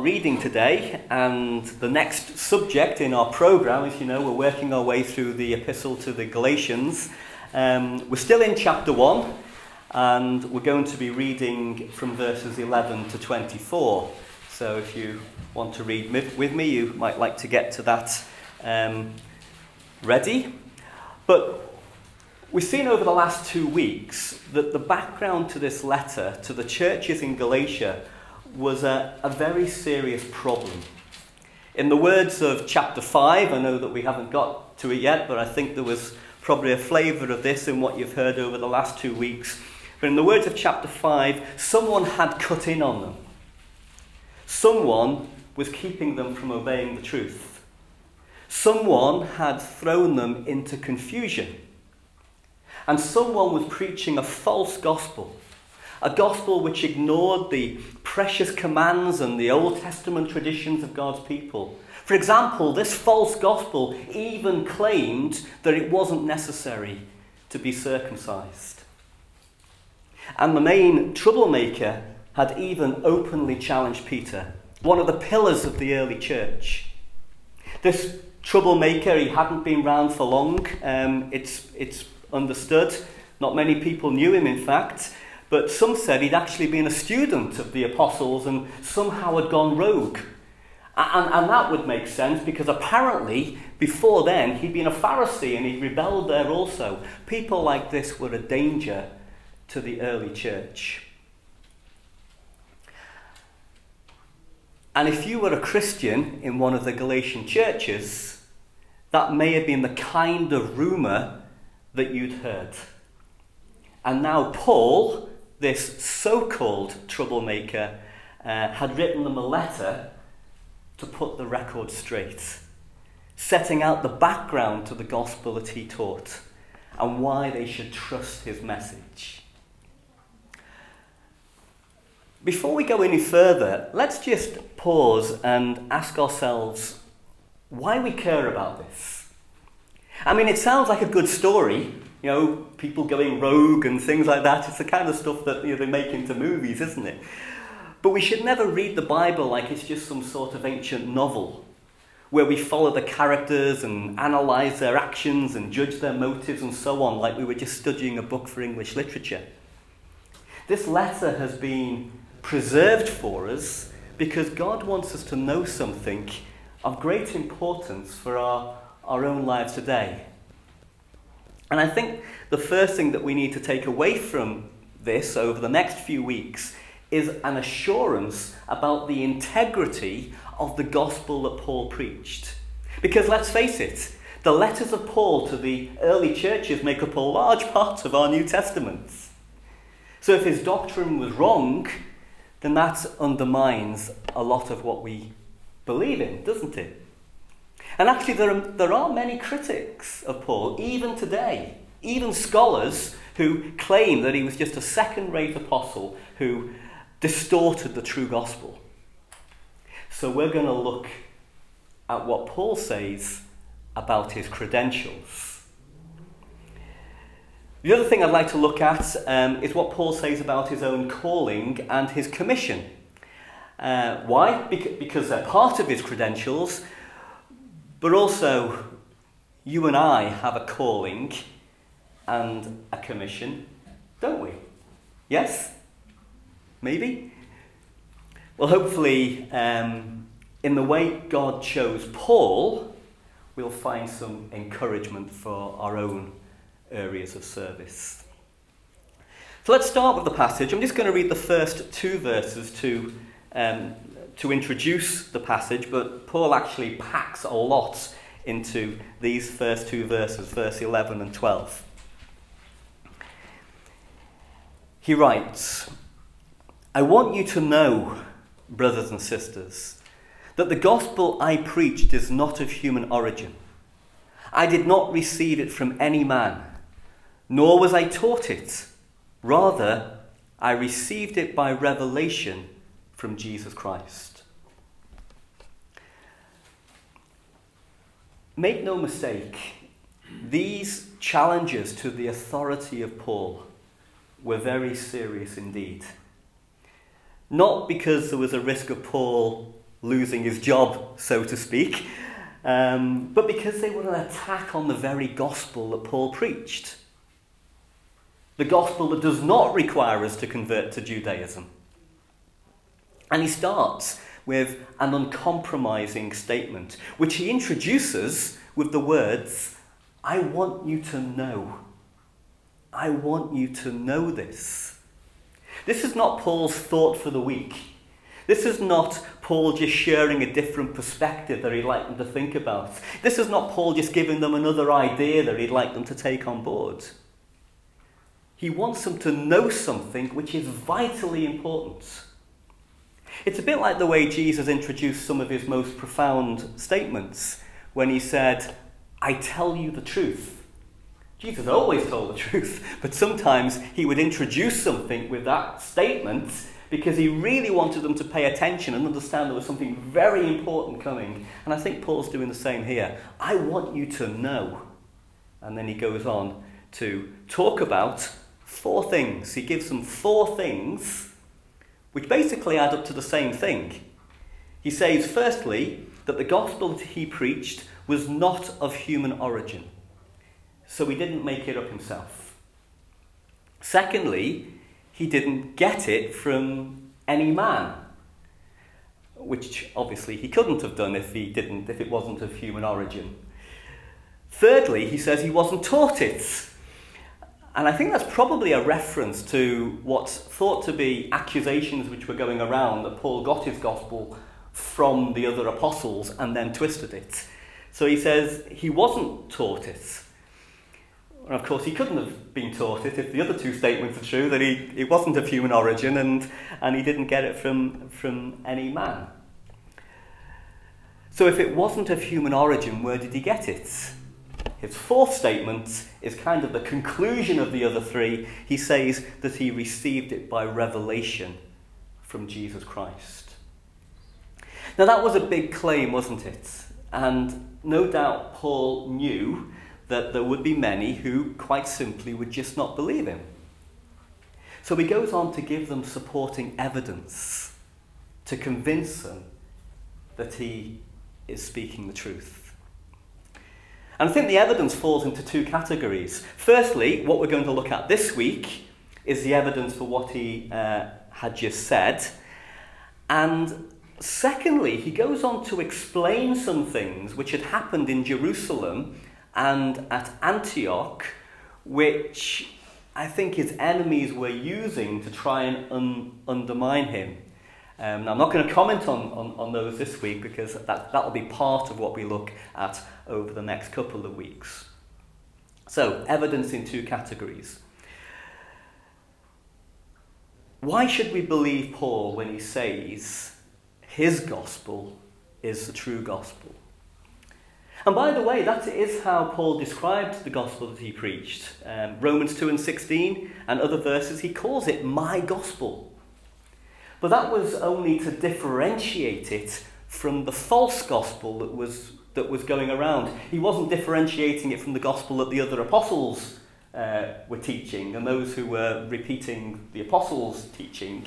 reading today, and the next subject in our program, as you know, we're working our way through the epistle to the Galatians. Um, we're still in chapter 1, and we're going to be reading from verses 11 to 24. So if you want to read with me, you might like to get to that um, ready. But We've seen over the last two weeks that the background to this letter to the churches in Galatia was a, a very serious problem. In the words of chapter 5, I know that we haven't got to it yet, but I think there was probably a flavour of this in what you've heard over the last two weeks. But in the words of chapter 5, someone had cut in on them. Someone was keeping them from obeying the truth. Someone had thrown them into confusion. And someone was preaching a false gospel a gospel which ignored the precious commands and the Old Testament traditions of God's people. For example, this false gospel even claimed that it wasn't necessary to be circumcised. And the main troublemaker had even openly challenged Peter, one of the pillars of the early church. This troublemaker, he hadn't been round for long. Um, it's, it's understood. Not many people knew him, in fact. But some said he'd actually been a student of the apostles and somehow had gone rogue. And, and that would make sense because apparently, before then, he'd been a Pharisee and he'd rebelled there also. People like this were a danger to the early church. And if you were a Christian in one of the Galatian churches, that may have been the kind of rumour that you'd heard. And now Paul this so called troublemaker uh, had written them a letter to put the record straight, setting out the background to the gospel that he taught and why they should trust his message. Before we go any further, let's just pause and ask ourselves why we care about this. I mean, it sounds like a good story, you know, people going rogue and things like that. It's the kind of stuff that you know, they make into movies, isn't it? But we should never read the Bible like it's just some sort of ancient novel where we follow the characters and analyze their actions and judge their motives and so on, like we were just studying a book for English literature. This letter has been preserved for us because God wants us to know something of great importance for our, our own lives today. And I think the first thing that we need to take away from this over the next few weeks is an assurance about the integrity of the gospel that Paul preached. Because let's face it, the letters of Paul to the early churches make up a large part of our New Testament. So if his doctrine was wrong, then that undermines a lot of what we believe in, doesn't it? And actually, there are, there are many critics of Paul, even today, even scholars who claim that he was just a second rate apostle who distorted the true gospel. So we're going to look at what Paul says about his credentials. The other thing I'd like to look at um, is what Paul says about his own calling and his commission. Uh, why? Because they're part of his credentials, but also, you and I have a calling and a commission, don't we? Yes? Maybe? Well, hopefully, um, in the way God chose Paul, we'll find some encouragement for our own areas of service. So let's start with the passage. I'm just going to read the first two verses to um, to introduce the passage, but Paul actually packs a lot into these first two verses, verse 11 and 12. He writes, I want you to know, brothers and sisters, that the gospel I preached is not of human origin. I did not receive it from any man, nor was I taught it. Rather, I received it by revelation from Jesus Christ. Make no mistake, these challenges to the authority of Paul were very serious indeed. Not because there was a risk of Paul losing his job, so to speak, um, but because they were an attack on the very gospel that Paul preached. The gospel that does not require us to convert to Judaism. And he starts with an uncompromising statement, which he introduces with the words, I want you to know. I want you to know this. This is not Paul's thought for the week. This is not Paul just sharing a different perspective that he'd like them to think about. This is not Paul just giving them another idea that he'd like them to take on board. He wants them to know something which is vitally important. It's a bit like the way Jesus introduced some of his most profound statements when he said, I tell you the truth. Jesus always told the truth, but sometimes he would introduce something with that statement because he really wanted them to pay attention and understand there was something very important coming. And I think Paul's doing the same here. I want you to know. And then he goes on to talk about four things. He gives them four things which basically add up to the same thing. He says, firstly, that the gospel that he preached was not of human origin, so he didn't make it up himself. Secondly, he didn't get it from any man, which obviously he couldn't have done if he didn't, if it wasn't of human origin. Thirdly, he says he wasn't taught it. And I think that's probably a reference to what's thought to be accusations which were going around that Paul got his gospel from the other apostles and then twisted it. So he says he wasn't taught it. And of course, he couldn't have been taught it if the other two statements are true, that he, it wasn't of human origin and, and he didn't get it from, from any man. So if it wasn't of human origin, where did he get it? His fourth statement is kind of the conclusion of the other three. He says that he received it by revelation from Jesus Christ. Now, that was a big claim, wasn't it? And no doubt Paul knew that there would be many who, quite simply, would just not believe him. So he goes on to give them supporting evidence to convince them that he is speaking the truth. And I think the evidence falls into two categories. Firstly, what we're going to look at this week is the evidence for what he uh, had just said. And secondly, he goes on to explain some things which had happened in Jerusalem and at Antioch, which I think his enemies were using to try and un- undermine him. Um, now, I'm not going to comment on, on, on those this week because that, that will be part of what we look at over the next couple of weeks. So, evidence in two categories. Why should we believe Paul when he says his gospel is the true gospel? And by the way, that is how Paul described the gospel that he preached. Um, Romans 2 and 16 and other verses, he calls it my gospel. But that was only to differentiate it from the false gospel that was, that was going around. He wasn't differentiating it from the gospel that the other apostles uh, were teaching and those who were repeating the apostles' teaching.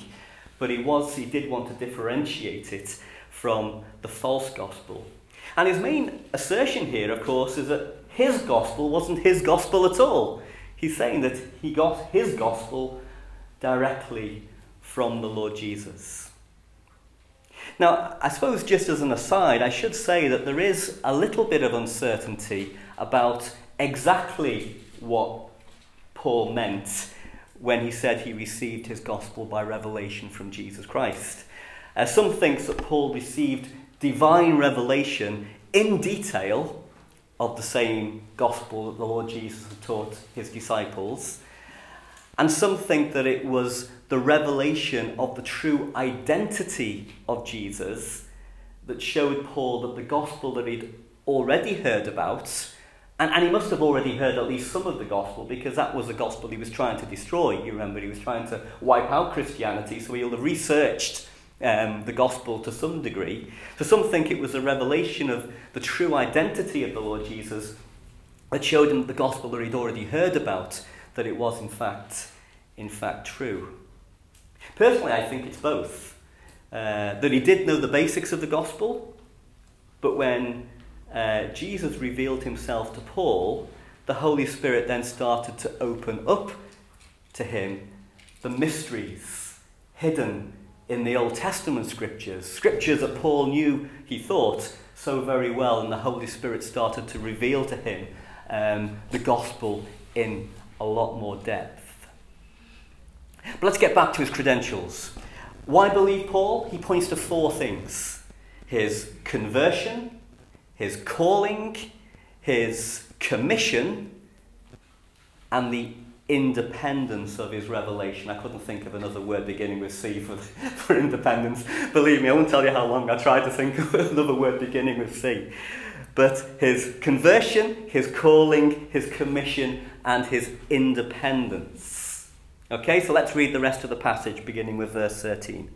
But he, was, he did want to differentiate it from the false gospel. And his main assertion here, of course, is that his gospel wasn't his gospel at all. He's saying that he got his gospel directly from the Lord Jesus. Now, I suppose just as an aside, I should say that there is a little bit of uncertainty about exactly what Paul meant when he said he received his gospel by revelation from Jesus Christ. Uh, some think that Paul received divine revelation in detail of the same gospel that the Lord Jesus had taught his disciples. And some think that it was the revelation of the true identity of Jesus that showed Paul that the gospel that he'd already heard about, and, and he must have already heard at least some of the gospel because that was the gospel he was trying to destroy. You remember, he was trying to wipe out Christianity, so he'll have researched um, the gospel to some degree. So some think it was a revelation of the true identity of the Lord Jesus that showed him the gospel that he'd already heard about, that it was in fact, in fact true. Personally, I think it's both. uh, that he did know the basics of the gospel, but when uh, Jesus revealed himself to Paul, the Holy Spirit then started to open up to him the mysteries hidden in the Old Testament scriptures, scriptures that Paul knew, he thought, so very well, and the Holy Spirit started to reveal to him um, the gospel in a lot more depth. But let's get back to his credentials. Why believe Paul? He points to four things his conversion, his calling, his commission, and the independence of his revelation. I couldn't think of another word beginning with C for, for independence. Believe me, I won't tell you how long I tried to think of another word beginning with C. But his conversion, his calling, his commission, and his independence. Okay, so let's read the rest of the passage beginning with verse 13.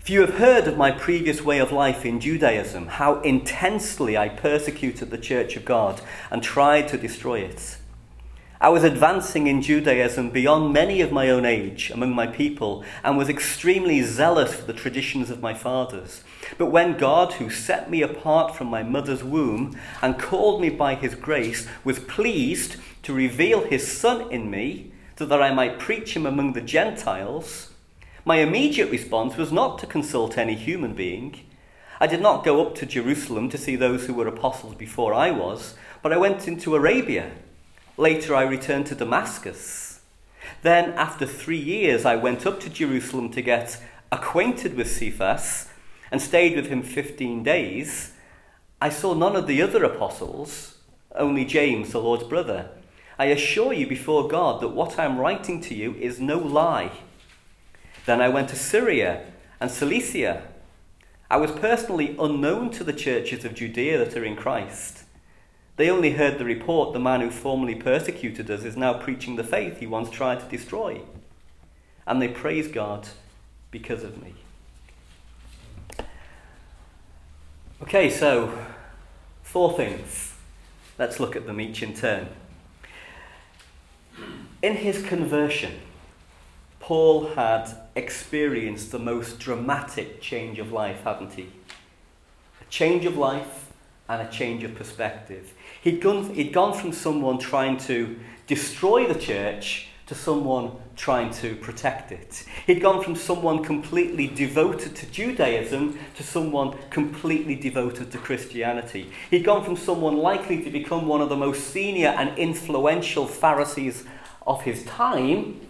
If you have heard of my previous way of life in Judaism, how intensely I persecuted the church of God and tried to destroy it. I was advancing in Judaism beyond many of my own age among my people and was extremely zealous for the traditions of my fathers. But when God, who set me apart from my mother's womb and called me by his grace, was pleased to reveal his Son in me so that I might preach him among the Gentiles, my immediate response was not to consult any human being. I did not go up to Jerusalem to see those who were apostles before I was, but I went into Arabia. Later, I returned to Damascus. Then, after three years, I went up to Jerusalem to get acquainted with Cephas and stayed with him 15 days. I saw none of the other apostles, only James, the Lord's brother. I assure you before God that what I am writing to you is no lie. Then I went to Syria and Cilicia. I was personally unknown to the churches of Judea that are in Christ. They only heard the report the man who formerly persecuted us is now preaching the faith he once tried to destroy. And they praise God because of me. Okay, so four things. Let's look at them each in turn. In his conversion, Paul had experienced the most dramatic change of life, hadn't he? A change of life and a change of perspective. He'd gone, he'd gone from someone trying to destroy the church to someone trying to protect it. He'd gone from someone completely devoted to Judaism to someone completely devoted to Christianity. He'd gone from someone likely to become one of the most senior and influential Pharisees of his time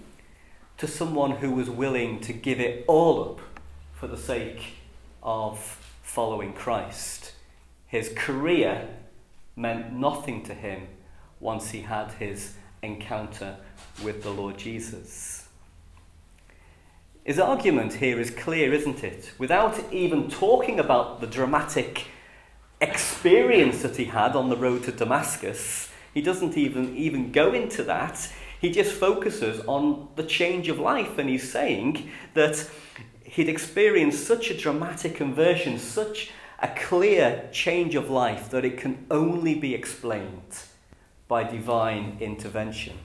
to someone who was willing to give it all up for the sake of following Christ. His career meant nothing to him once he had his encounter with the Lord Jesus. His argument here is clear, isn't it? Without even talking about the dramatic experience that he had on the road to Damascus, he doesn't even, even go into that. He just focuses on the change of life, and he's saying that he'd experienced such a dramatic conversion, such a clear change of life, that it can only be explained by divine intervention.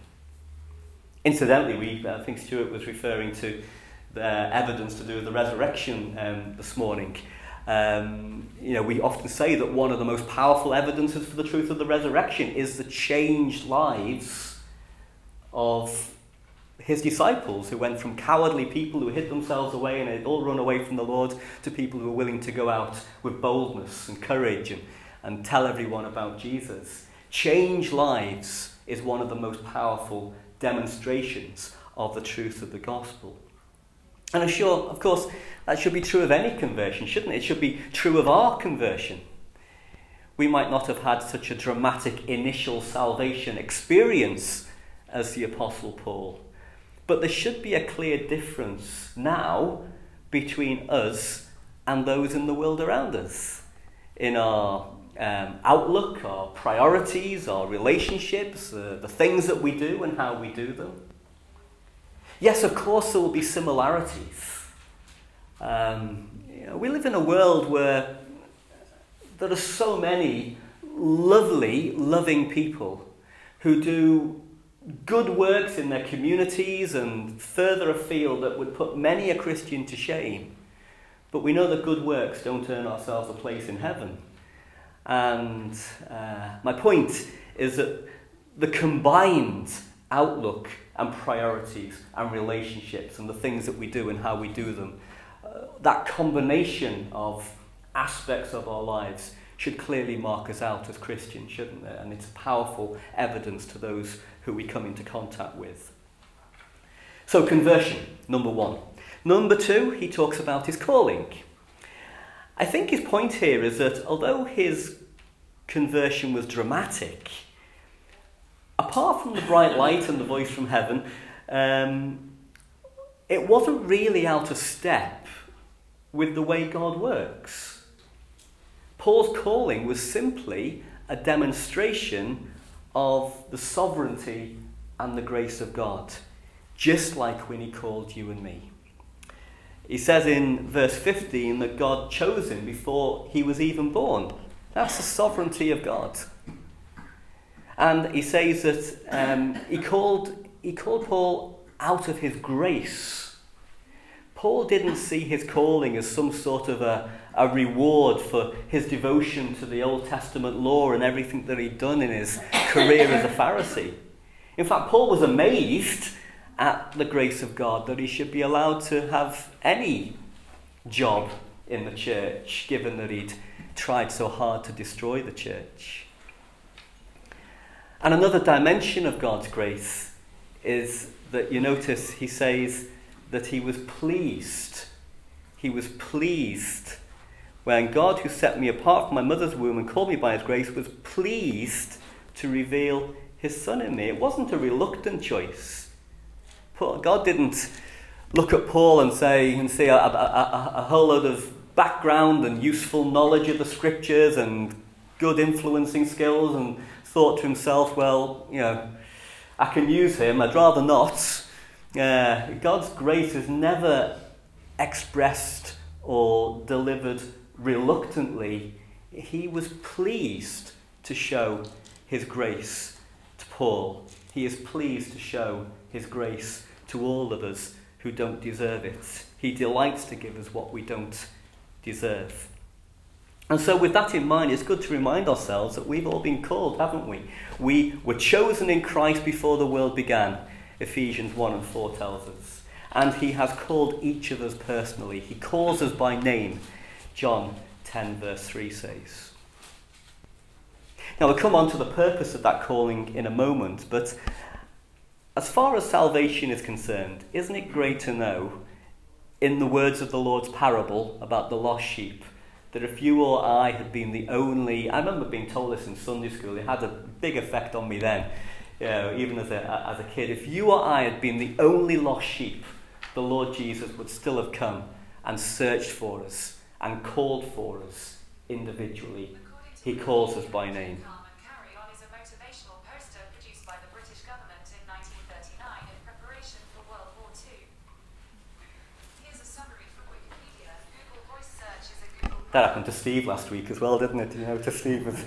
Incidentally, we, I think Stuart was referring to the evidence to do with the resurrection um, this morning. Um, you know, we often say that one of the most powerful evidences for the truth of the resurrection is the changed lives of his disciples who went from cowardly people who hid themselves away and had all run away from the Lord to people who were willing to go out with boldness and courage and, and tell everyone about Jesus. Change lives is one of the most powerful demonstrations of the truth of the gospel. And I'm sure, of course, that should be true of any conversion, shouldn't it? It should be true of our conversion. We might not have had such a dramatic initial salvation experience as the Apostle Paul. But there should be a clear difference now between us and those in the world around us. In our um, outlook, our priorities, our relationships, uh, the things that we do and how we do them. Yes, of course, there will be similarities. Um, you know, we live in a world where there are so many lovely, loving people who do good works in their communities and further afield that would put many a Christian to shame. But we know that good works don't earn ourselves a place in heaven. And uh, my point is that the combined outlook and priorities and relationships and the things that we do and how we do them, uh, that combination of aspects of our lives should clearly mark us out as Christians, shouldn't it? And it's powerful evidence to those who we come into contact with. So, conversion, number one. Number two, he talks about his calling. I think his point here is that although his conversion was dramatic, apart from the bright light and the voice from heaven, um, it wasn't really out of step with the way God works. Paul's calling was simply a demonstration of the sovereignty and the grace of God, just like when he called you and me. He says in verse 15 that God chose him before he was even born. That's the sovereignty of God. And he says that um, he, called, he called Paul out of his grace. Paul didn't see his calling as some sort of a, a reward for his devotion to the Old Testament law and everything that he'd done in his career as a Pharisee. In fact, Paul was amazed at the grace of God that he should be allowed to have any job in the church, given that he'd tried so hard to destroy the church. And another dimension of God's grace is that you notice he says that he was pleased. He was pleased when God, who set me apart from my mother's womb and called me by his grace, was pleased to reveal his son in me. It wasn't a reluctant choice. God didn't look at Paul and say and see a, a, a, whole load of background and useful knowledge of the scriptures and good influencing skills and thought to himself, well, you know, I can use him, I'd rather not. Uh, God's grace is never expressed or delivered reluctantly. He was pleased to show his grace to Paul. He is pleased to show his grace to all of us who don't deserve it. He delights to give us what we don't deserve. And so, with that in mind, it's good to remind ourselves that we've all been called, haven't we? We were chosen in Christ before the world began, Ephesians 1 and 4 tells us. And He has called each of us personally. He calls us by name, John 10, verse 3 says. Now, we'll come on to the purpose of that calling in a moment, but as far as salvation is concerned, isn't it great to know, in the words of the Lord's parable about the lost sheep, that if you or I had been the only, I remember being told this in Sunday school, it had a big effect on me then, you know, even as a, as a kid. If you or I had been the only lost sheep, the Lord Jesus would still have come and searched for us and called for us individually. He calls us by name. That happened to Steve last week as well, didn't it? You know, to Steve was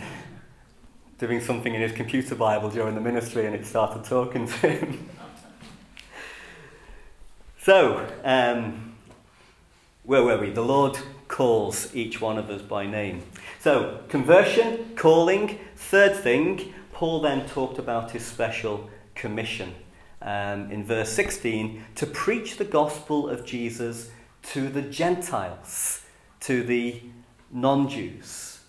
doing something in his computer Bible during the ministry and it started talking to him. so, um, where were we? The Lord calls each one of us by name. So, conversion, calling. Third thing, Paul then talked about his special commission um, in verse 16 to preach the gospel of Jesus to the Gentiles to the non Jews.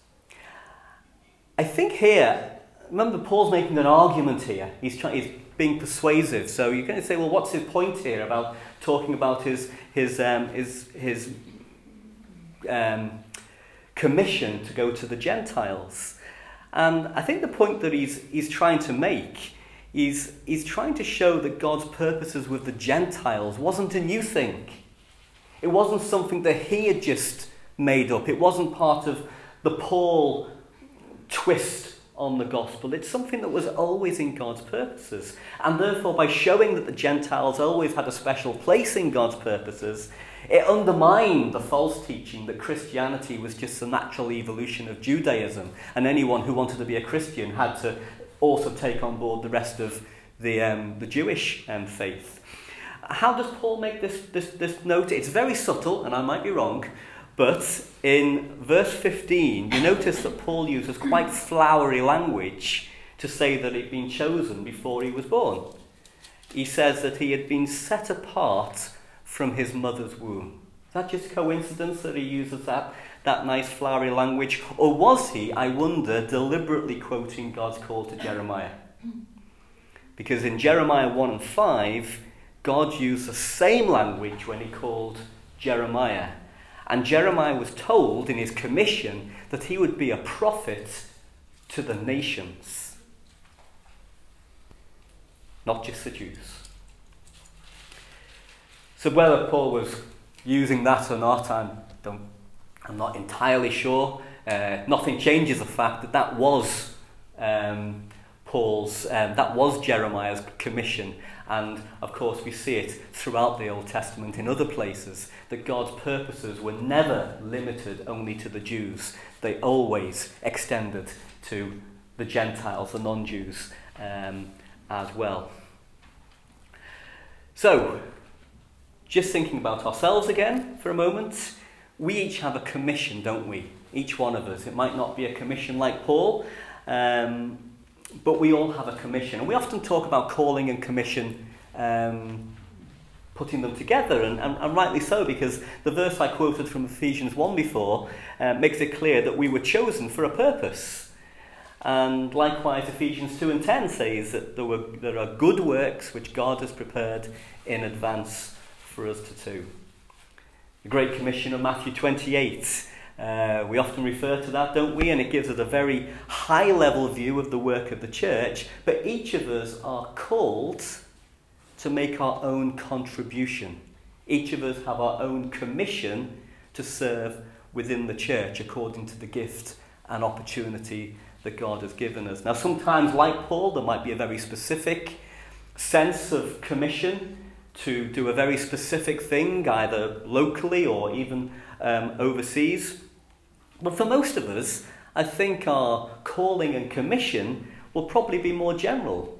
I think here, remember, Paul's making an argument here. He's, trying, he's being persuasive. So you're going to say, well, what's his point here about talking about his, his, um, his, his um, commission to go to the Gentiles? And I think the point that he's, he's trying to make is he's trying to show that God's purposes with the Gentiles wasn't a new thing. It wasn't something that he had just made up. It wasn't part of the Paul twist on the gospel. It's something that was always in God's purposes. And therefore, by showing that the Gentiles always had a special place in God's purposes, it undermined the false teaching that Christianity was just a natural evolution of Judaism, and anyone who wanted to be a Christian had to also take on board the rest of the, um, the Jewish um, faith. How does Paul make this, this, this note? It's very subtle, and I might be wrong, but in verse 15, you notice that Paul uses quite flowery language to say that he'd been chosen before he was born. He says that he had been set apart from his mother's womb. Is that just coincidence that he uses that, that nice flowery language? Or was he, I wonder, deliberately quoting God's call to Jeremiah? Because in Jeremiah 1 and 5, God used the same language when he called Jeremiah. And Jeremiah was told in his commission that he would be a prophet to the nations, not just the Jews. So whether Paul was using that or not, I'm, don't, I'm not entirely sure. Uh, nothing changes the fact that that was um, Paul's, um, that was Jeremiah's commission. And of course, we see it throughout the Old Testament in other places that God's purposes were never limited only to the Jews, they always extended to the Gentiles, the non Jews, um, as well. So, just thinking about ourselves again for a moment, we each have a commission, don't we? Each one of us. It might not be a commission like Paul. Um, but we all have a commission. And we often talk about calling and commission, um, putting them together, and, and, and rightly so, because the verse I quoted from Ephesians 1 before uh, makes it clear that we were chosen for a purpose. And likewise, Ephesians 2 and 10 says that there, were, there are good works which God has prepared in advance for us to do. The Great Commission of Matthew 28 uh, we often refer to that, don't we? And it gives us a very high level view of the work of the church. But each of us are called to make our own contribution. Each of us have our own commission to serve within the church according to the gift and opportunity that God has given us. Now, sometimes, like Paul, there might be a very specific sense of commission to do a very specific thing, either locally or even um, overseas. But for most of us, I think our calling and commission will probably be more general,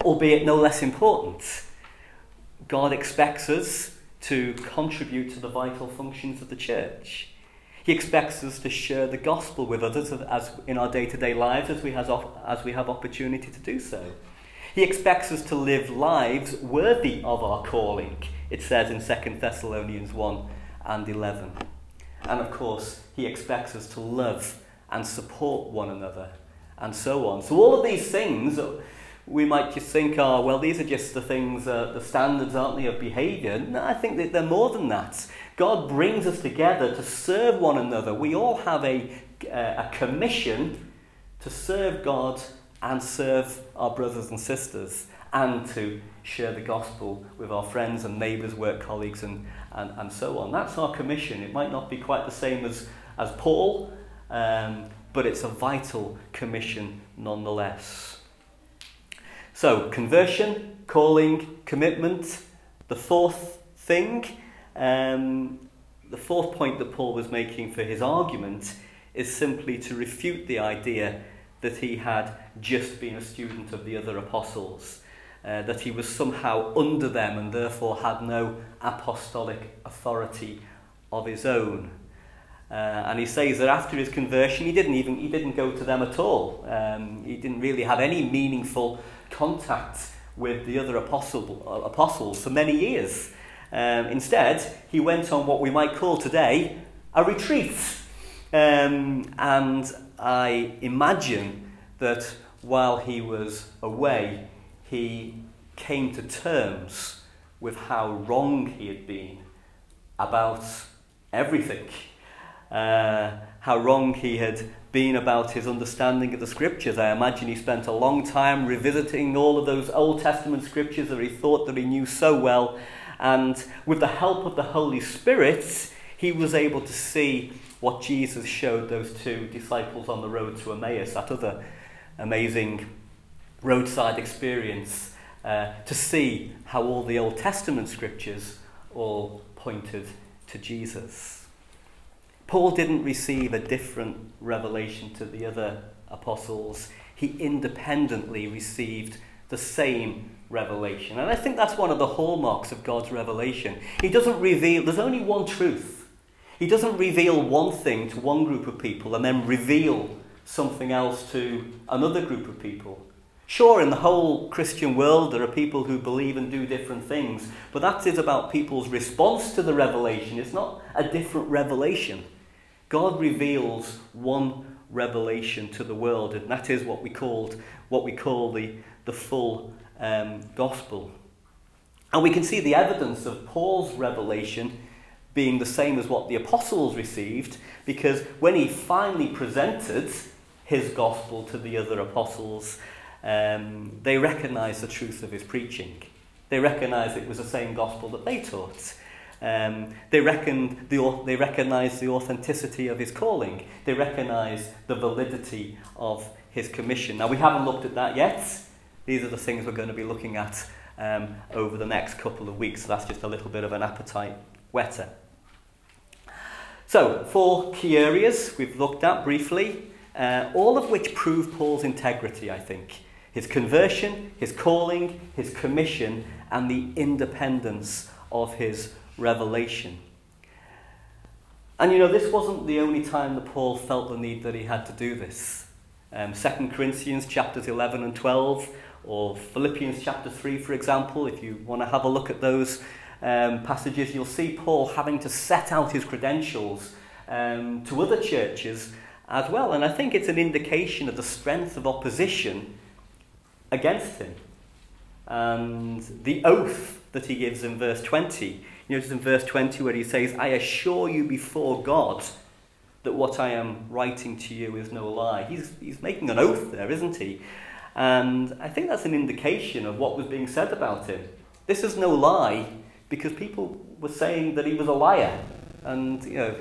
albeit no less important. God expects us to contribute to the vital functions of the church. He expects us to share the gospel with others as in our day-to-day lives as we, has, as we have opportunity to do so. He expects us to live lives worthy of our calling, it says in 2 Thessalonians 1 and 11. And of course, he expects us to love and support one another and so on. So, all of these things we might just think, oh, well, these are just the things, uh, the standards, aren't they, of behaviour? No, I think that they're more than that. God brings us together to serve one another. We all have a, a commission to serve God and serve our brothers and sisters and to share the gospel with our friends and neighbours, work colleagues, and, and, and so on. That's our commission. It might not be quite the same as, as Paul, um, but it's a vital commission nonetheless. So, conversion, calling, commitment. The fourth thing, um, the fourth point that Paul was making for his argument is simply to refute the idea that he had just been a student of the other apostles uh, that he was somehow under them and therefore had no apostolic authority of his own. Uh, and he says that after his conversion, he didn't even he didn't go to them at all. Um, he didn't really have any meaningful contact with the other apostle, apostles for many years. Um, instead, he went on what we might call today a retreat. Um, and I imagine that while he was away, he came to terms with how wrong he had been about everything. Uh, how wrong he had been about his understanding of the scriptures. I imagine he spent a long time revisiting all of those Old Testament scriptures that he thought that he knew so well. And with the help of the Holy Spirit, he was able to see what Jesus showed those two disciples on the road to Emmaus, that other amazing roadside experience uh, to see how all the Old Testament scriptures all pointed to Jesus. Paul didn't receive a different revelation to the other apostles. He independently received the same revelation. And I think that's one of the hallmarks of God's revelation. He doesn't reveal, there's only one truth. He doesn't reveal one thing to one group of people and then reveal something else to another group of people. Sure, in the whole Christian world, there are people who believe and do different things, but that is about people's response to the revelation. It's not a different revelation. God reveals one revelation to the world, and that is what we called what we call the, the full um, gospel. And we can see the evidence of Paul's revelation being the same as what the apostles received, because when he finally presented his gospel to the other apostles, um, they recognized the truth of his preaching. They recognized it was the same gospel that they taught. Um, they, reckoned the, they recognized the authenticity of his calling. They recognized the validity of his commission. Now, we haven't looked at that yet. These are the things we're going to be looking at um, over the next couple of weeks. So that's just a little bit of an appetite wetter. So, four key areas we've looked at briefly uh, all of which prove Paul's integrity, I think. His conversion, his calling, his commission, and the independence of his revelation. And you know, this wasn't the only time that Paul felt the need that he had to do this. Um, 2 Corinthians chapters 11 and 12, or Philippians chapter 3, for example, if you want to have a look at those um, passages, you'll see Paul having to set out his credentials um, to other churches as well. And I think it's an indication of the strength of opposition against him. And the oath that he gives in verse 20. You notice in verse 20 where he says, I assure you before God that what I am writing to you is no lie. He's, he's making an oath there, isn't he? And I think that's an indication of what was being said about him. This is no lie because people were saying that he was a liar. And, you know,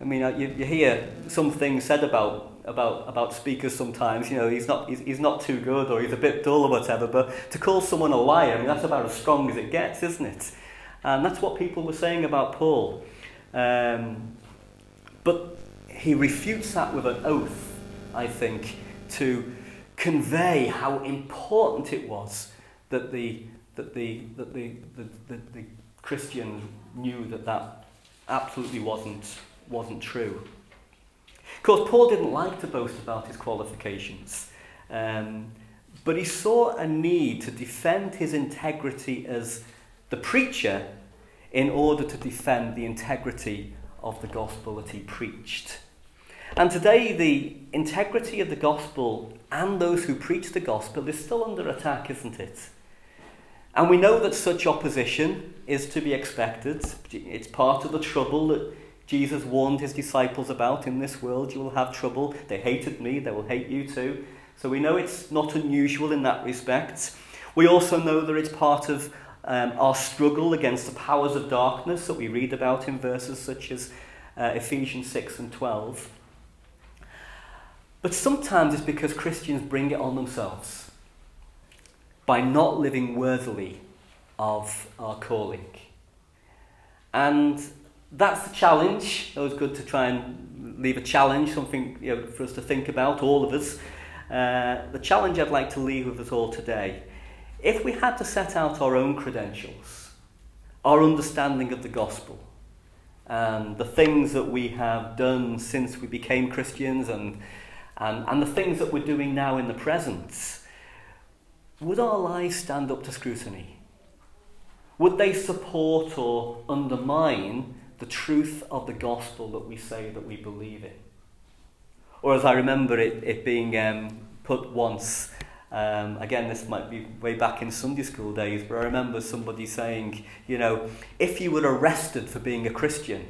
I mean, uh, you, you hear some things said about about about speakers sometimes. You know, he's not he's, he's not too good or he's a bit dull or whatever. But to call someone a liar, I mean, that's about as strong as it gets, isn't it? And that's what people were saying about Paul. Um, but he refutes that with an oath, I think, to convey how important it was that the that the that the the, the, the Christians knew that that absolutely wasn't wasn't true. Of course, Paul didn't like to boast about his qualifications, um, but he saw a need to defend his integrity as the preacher in order to defend the integrity of the gospel that he preached. And today, the integrity of the gospel and those who preach the gospel is still under attack, isn't it? And we know that such opposition is to be expected. It's part of the trouble that Jesus warned his disciples about in this world you will have trouble. They hated me, they will hate you too. So we know it's not unusual in that respect. We also know that it's part of um, our struggle against the powers of darkness that we read about in verses such as uh, Ephesians 6 and 12. But sometimes it's because Christians bring it on themselves by not living worthily of our calling. And that's the challenge. It was good to try and leave a challenge, something you know, for us to think about, all of us. Uh, the challenge I'd like to leave with us all today. If we had to set out our own credentials, our understanding of the gospel, and the things that we have done since we became Christians, and, and, and the things that we're doing now in the present, would our lives stand up to scrutiny? Would they support or undermine the truth of the gospel that we say that we believe in. Or as I remember it, it being um, put once, um, again, this might be way back in Sunday school days, but I remember somebody saying, you know, if you were arrested for being a Christian,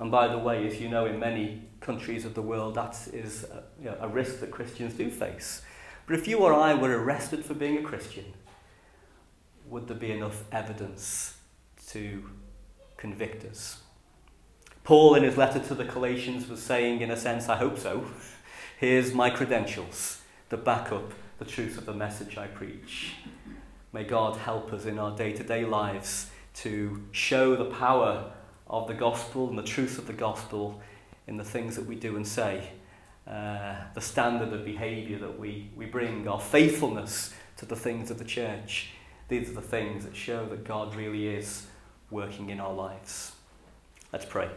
and by the way, as you know, in many countries of the world, that is a, you know, a risk that Christians do face. But if you or I were arrested for being a Christian, would there be enough evidence to convict us. Paul, in his letter to the Galatians, was saying, in a sense, I hope so. Here's my credentials that back up the truth of the message I preach. May God help us in our day to day lives to show the power of the gospel and the truth of the gospel in the things that we do and say, uh, the standard of behaviour that we, we bring, our faithfulness to the things of the church. These are the things that show that God really is working in our lives. Let's pray.